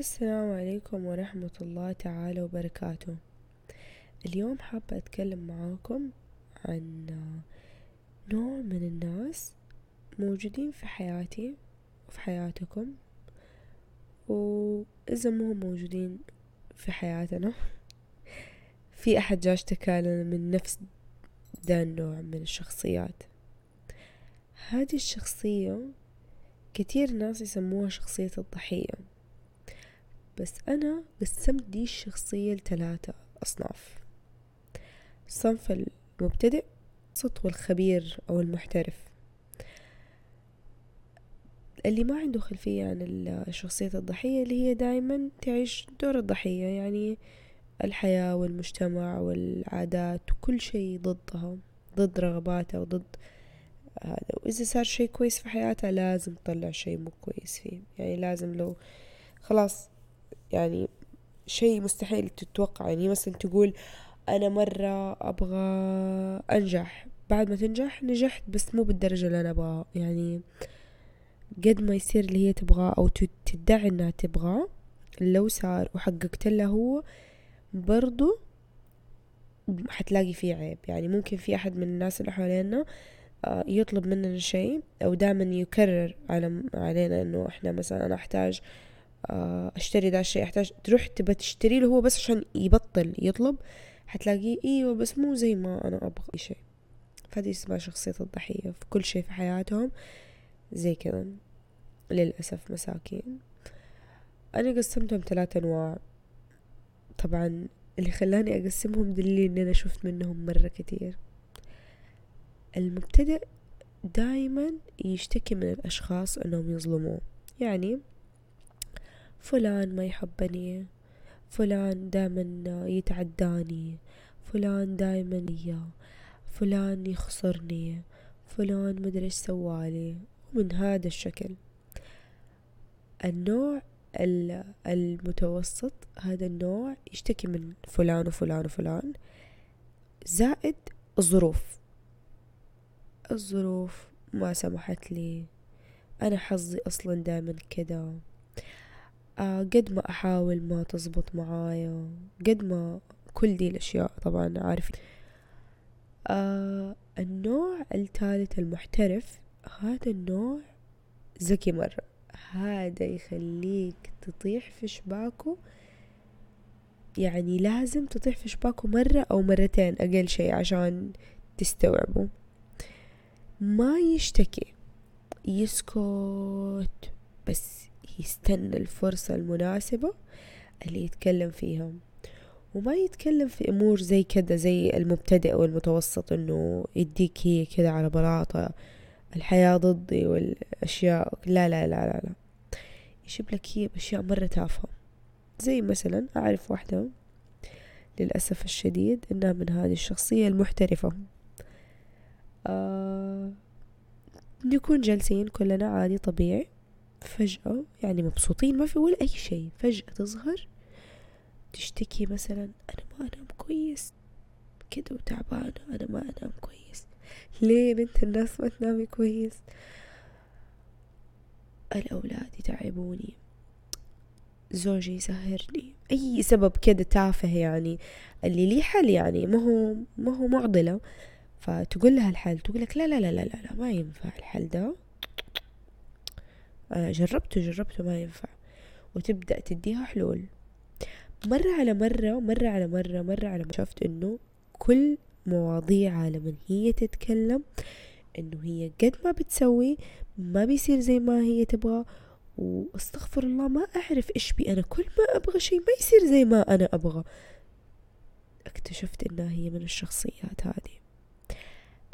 السلام عليكم ورحمة الله تعالى وبركاته. اليوم حابة أتكلم معاكم عن نوع من الناس موجودين في حياتي وفي حياتكم وإذا مو موجودين في حياتنا في أحد جا اشتكى من نفس ده النوع من الشخصيات. هذه الشخصية كتير ناس يسموها شخصية الضحية. بس أنا قسمت دي الشخصية لثلاثة أصناف. الصنف المبتدئ الوسط والخبير أو المحترف. اللي ما عنده خلفية عن شخصية الضحية اللي هي دايما تعيش دور الضحية يعني الحياة والمجتمع والعادات وكل شيء ضدها ضد رغباتها وضد هذا. وإذا صار شيء كويس في حياتها لازم تطلع شيء مو كويس فيه. يعني لازم لو خلاص يعني شيء مستحيل تتوقع. يعني مثلا تقول أنا مرة أبغى أنجح. بعد ما تنجح نجحت بس مو بالدرجة اللي أنا أبغاها. يعني قد ما يصير اللي هي تبغاه أو تدعي إنها تبغاه لو صار وحققت لها هو برضو حتلاقي فيه عيب. يعني ممكن في أحد من الناس اللي حوالينا آه، يطلب مننا شيء أو دائما يكرر على علينا إنه إحنا مثلا أنا أحتاج أشتري ذا الشيء. احتاج تروح تبى تشتري له هو بس عشان يبطل يطلب. حتلاقيه إيوه بس مو زي ما أنا أبغى أي شيء. فهذه اسمها شخصية الضحية في كل شيء في حياتهم. زي كذا. للأسف مساكين. أنا قسمتهم ثلاثة أنواع. طبعا اللي خلاني أقسمهم دليل إن أنا شفت منهم مرة كتير. المبتدئ دايما يشتكي من الأشخاص أنهم يظلموه. يعني فلان ما يحبني فلان دائما يتعداني فلان دائما إياه فلان يخسرني فلان مدري إيش سوالي ومن هذا الشكل. النوع المتوسط هذا النوع يشتكي من فلان وفلان وفلان. زائد الظروف. الظروف ما سمحت لي. أنا حظي أصلا دائما كذا. قد ما أحاول ما تزبط معايا قد ما كل دي الأشياء طبعا عارف. آه النوع الثالث المحترف هذا النوع ذكي مرة. هذا يخليك تطيح في شباكه. يعني لازم تطيح في شباكه مرة أو مرتين أقل شيء عشان تستوعبه. ما يشتكي يسكت بس. يستنى الفرصة المناسبة اللي يتكلم فيها وما يتكلم في أمور زي كذا زي المبتدئ والمتوسط إنه يديك هي كذا على بلاطة الحياة ضدي والأشياء لا لا لا لا لا. يجيب لك هي بأشياء مرة تافهة. زي مثلا أعرف واحدة للأسف الشديد إنها من هذه الشخصية المحترفة. آه نكون جالسين كلنا عادي طبيعي. فجأة يعني مبسوطين ما في ولا أي شيء. فجأة تظهر تشتكي مثلا أنا ما أنام كويس. كده وتعبانة أنا ما أنام كويس. ليه بنت الناس ما تنامي كويس؟ الأولاد يتعبوني. زوجي يسهرني. أي سبب كده تافه يعني. اللي ليه حل يعني ما هو ما هو معضلة. فتقول لها الحل تقول لك لا لا لا لا لا ما ينفع الحل ده. جربته جربته ما ينفع. وتبدأ تديها حلول. مرة على مرة مرة على مرة مرة على مرة شفت إنه كل مواضيعها لما هي تتكلم إنه هي قد ما بتسوي ما بيصير زي ما هي تبغى. واستغفر الله ما أعرف إيش بي أنا. كل ما أبغى شيء ما يصير زي ما أنا أبغى. اكتشفت إنها هي من الشخصيات هذه.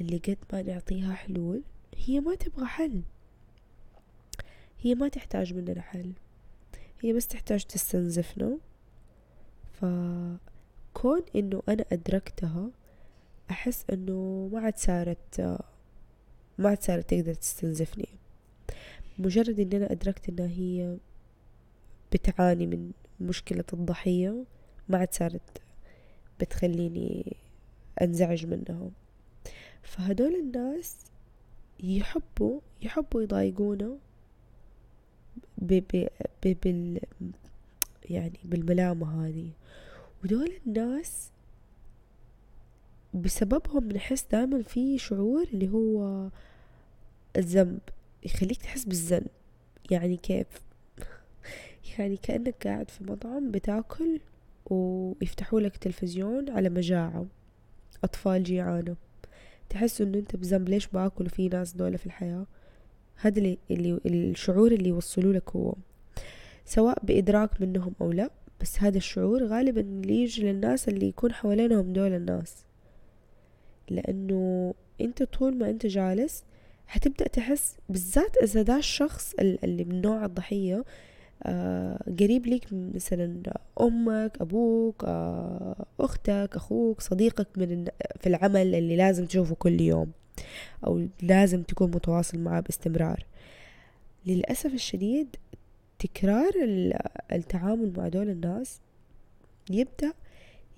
اللي قد ما نعطيها حلول هي ما تبغى حل. هي ما تحتاج مننا حل. هي بس تحتاج تستنزفنا. فكون إنه أنا أدركتها أحس إنه ما عاد صارت ما عاد صارت تقدر تستنزفني. مجرد ان أنا أدركت إنها هي بتعاني من مشكلة الضحية ما عاد صارت بتخليني أنزعج منها. فهدول الناس يحبوا يحبوا يضايقونا. يعني بالملامة هذه. ودول الناس بسببهم بنحس دائما في شعور اللي هو الذنب يخليك تحس بالذنب. يعني كيف؟ يعني كأنك قاعد في مطعم بتاكل ويفتحوا لك تلفزيون على مجاعة. أطفال جيعانة. تحس إنه أنت بذنب ليش باكل؟ وفي ناس دولة في الحياة. هذا اللي, الشعور اللي يوصلوا لك هو. سواء بإدراك منهم أو لا بس هذا الشعور غالبا اللي يجي للناس اللي يكون حوالينهم دول الناس. لأنه أنت طول ما أنت جالس حتبدأ تحس بالذات إذا ده الشخص اللي من نوع الضحية آه قريب لك مثلا أمك أبوك آه أختك أخوك صديقك من في العمل اللي لازم تشوفه كل يوم. أو لازم تكون متواصل معاه باستمرار. للأسف الشديد تكرار التعامل مع دول الناس يبدأ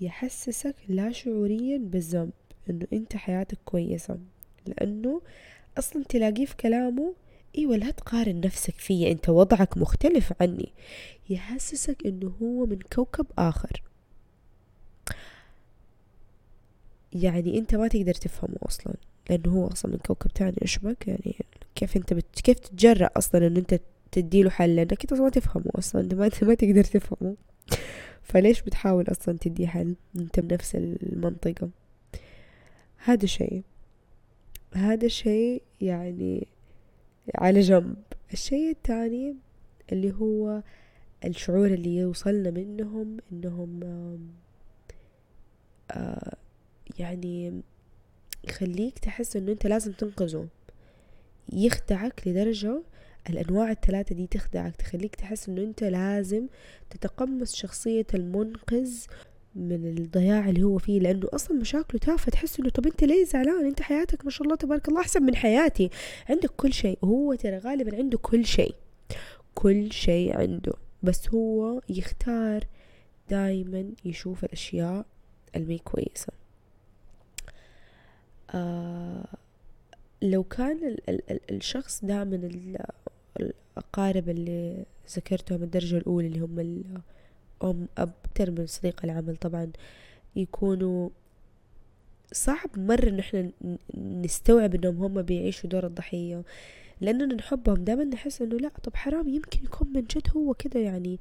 يحسسك لا شعوريا بالذنب إنه أنت حياتك كويسة. لأنه أصلا تلاقيه في كلامه إيوه لا تقارن نفسك فيا أنت وضعك مختلف عني. يحسسك إنه هو من كوكب آخر. يعني أنت ما تقدر تفهمه أصلا. لأنه هو أصلا من كوكب تاني اشبك يعني كيف أنت بت... كيف تتجرأ أصلا انه أنت تديله حل؟ لانك انت ما تفهمه أصلا أنت ما, ما تقدر تفهمه. فليش بتحاول أصلا تدي حل؟ أنت بنفس المنطقة. هذا شيء. هذا شيء يعني على جنب. الشيء الثاني اللي هو الشعور اللي يوصلنا منهم إنهم آه يعني يخليك تحس إنه أنت لازم تنقذه. يخدعك لدرجة الأنواع الثلاثة دي تخدعك تخليك تحس إنه أنت لازم تتقمص شخصية المنقذ من الضياع اللي هو فيه لأنه أصلا مشاكله تافهة. تحس إنه طب أنت ليه زعلان؟ أنت حياتك ما شاء الله تبارك الله أحسن من حياتي. عندك كل شيء. وهو ترى غالبا عنده كل شيء. كل شيء عنده. بس هو يختار دايما يشوف الأشياء المي كويسة. آه لو كان ال ال ال الشخص ده من الأقارب اللي ذكرتهم الدرجة الأولى اللي هم الأم أب من صديق العمل طبعا يكونوا صعب مرة إن إحنا نستوعب إنهم هم بيعيشوا دور الضحية. لأننا نحبهم دائما نحس إنه لا طب حرام يمكن يكون من جد هو كده يعني.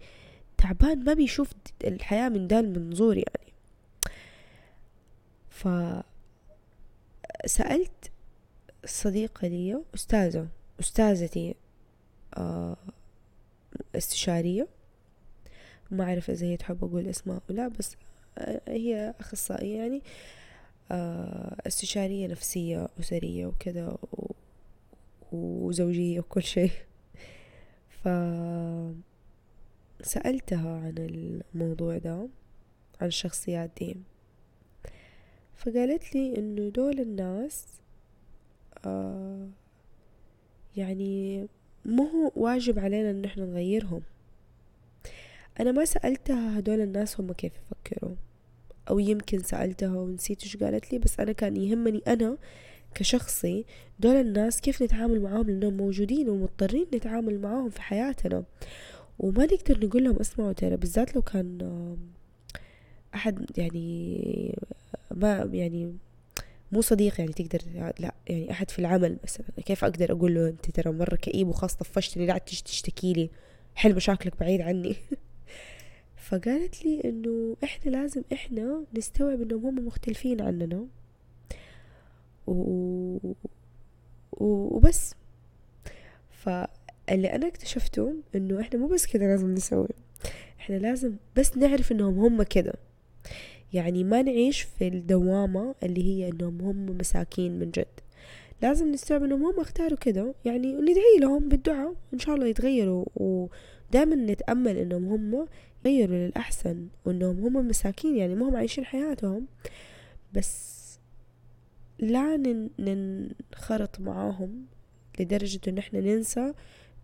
تعبان ما بيشوف الحياة من ده المنظور يعني. ف سألت صديقة لي أستاذة أستاذتي آه استشارية. ما أعرف إذا هي تحب أقول اسمها أو لا بس آه هي أخصائية يعني آه استشارية نفسية أسرية وكذا وزوجية وكل شيء. ف سألتها عن الموضوع ده عن الشخصيات دي. فقالت لي إنه دول الناس آه يعني مو هو واجب علينا إن إحنا نغيرهم. أنا ما سألتها هدول الناس هم كيف يفكروا أو يمكن سألتها ونسيت إيش قالت لي بس أنا كان يهمني أنا كشخصي دول الناس كيف نتعامل معاهم لأنهم موجودين ومضطرين نتعامل معاهم في حياتنا. وما نقدر نقول لهم اسمعوا ترى بالذات لو كان أحد يعني ما يعني مو صديق يعني تقدر لا يعني أحد في العمل مثلا. كيف أقدر أقول له أنت ترى مرة كئيب وخاص طفشتني لا تيجي تشتكي لي. حل مشاكلك بعيد عني. فقالت لي إنه إحنا لازم إحنا نستوعب إنهم هم مختلفين عننا. و... و... وبس. فاللي أنا اكتشفته إنه إحنا مو بس كده لازم نسوي. إحنا لازم بس نعرف إنهم هم كده. يعني ما نعيش في الدوامة اللي هي إنهم هم مساكين من جد. لازم نستوعب إنهم هم اختاروا كده يعني ندعي لهم بالدعاء إن شاء الله يتغيروا. ودائما نتأمل إنهم هم يغيروا للأحسن وإنهم هم مساكين يعني ما هم عايشين حياتهم. بس لا ننخرط معاهم لدرجة إن إحنا ننسى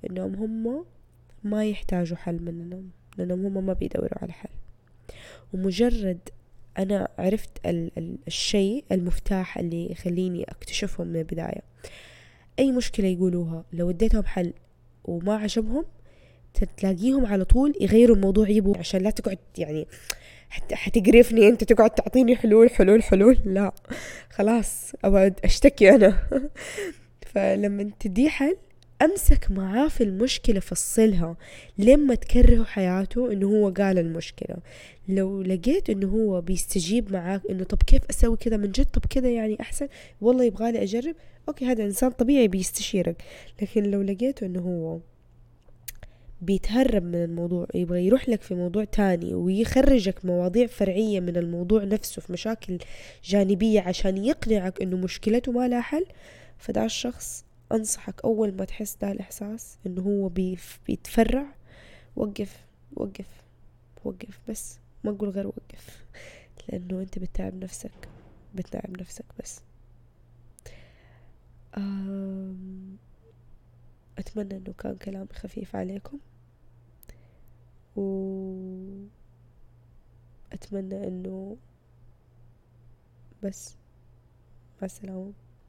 إنهم هم ما يحتاجوا حل مننا لأنهم هم ما بيدوروا على حل. ومجرد أنا عرفت ال ال الشيء المفتاح اللي يخليني أكتشفهم من البداية. أي مشكلة يقولوها لو اديتهم حل وما عجبهم تلاقيهم على طول يغيروا الموضوع يبوا عشان لا تقعد يعني حتقرفني أنت تقعد تعطيني حلول حلول حلول. لا خلاص أبعد أشتكي أنا. فلما تدي حل أمسك معاه في المشكلة فصلها لما تكرهه حياته إنه هو قال المشكلة. لو لقيت إنه هو بيستجيب معاك إنه طب كيف أسوي كذا؟ من جد طب كذا يعني أحسن؟ والله يبغالي أجرب؟ okay هذا إنسان طبيعي بيستشيرك. لكن لو لقيته إنه هو بيتهرب من الموضوع يبغى يروح لك في موضوع تاني ويخرجك مواضيع فرعية من الموضوع نفسه في مشاكل جانبية عشان يقنعك إنه مشكلته ما لها حل فدا الشخص أنصحك أول ما تحس ده الإحساس إنه هو بيتفرع وقف وقف وقف بس ما أقول غير وقف لأنه أنت بتتعب نفسك بتتعب نفسك بس. أتمنى أنه كان كلام خفيف عليكم. و أتمنى أنه بس مع السلامة.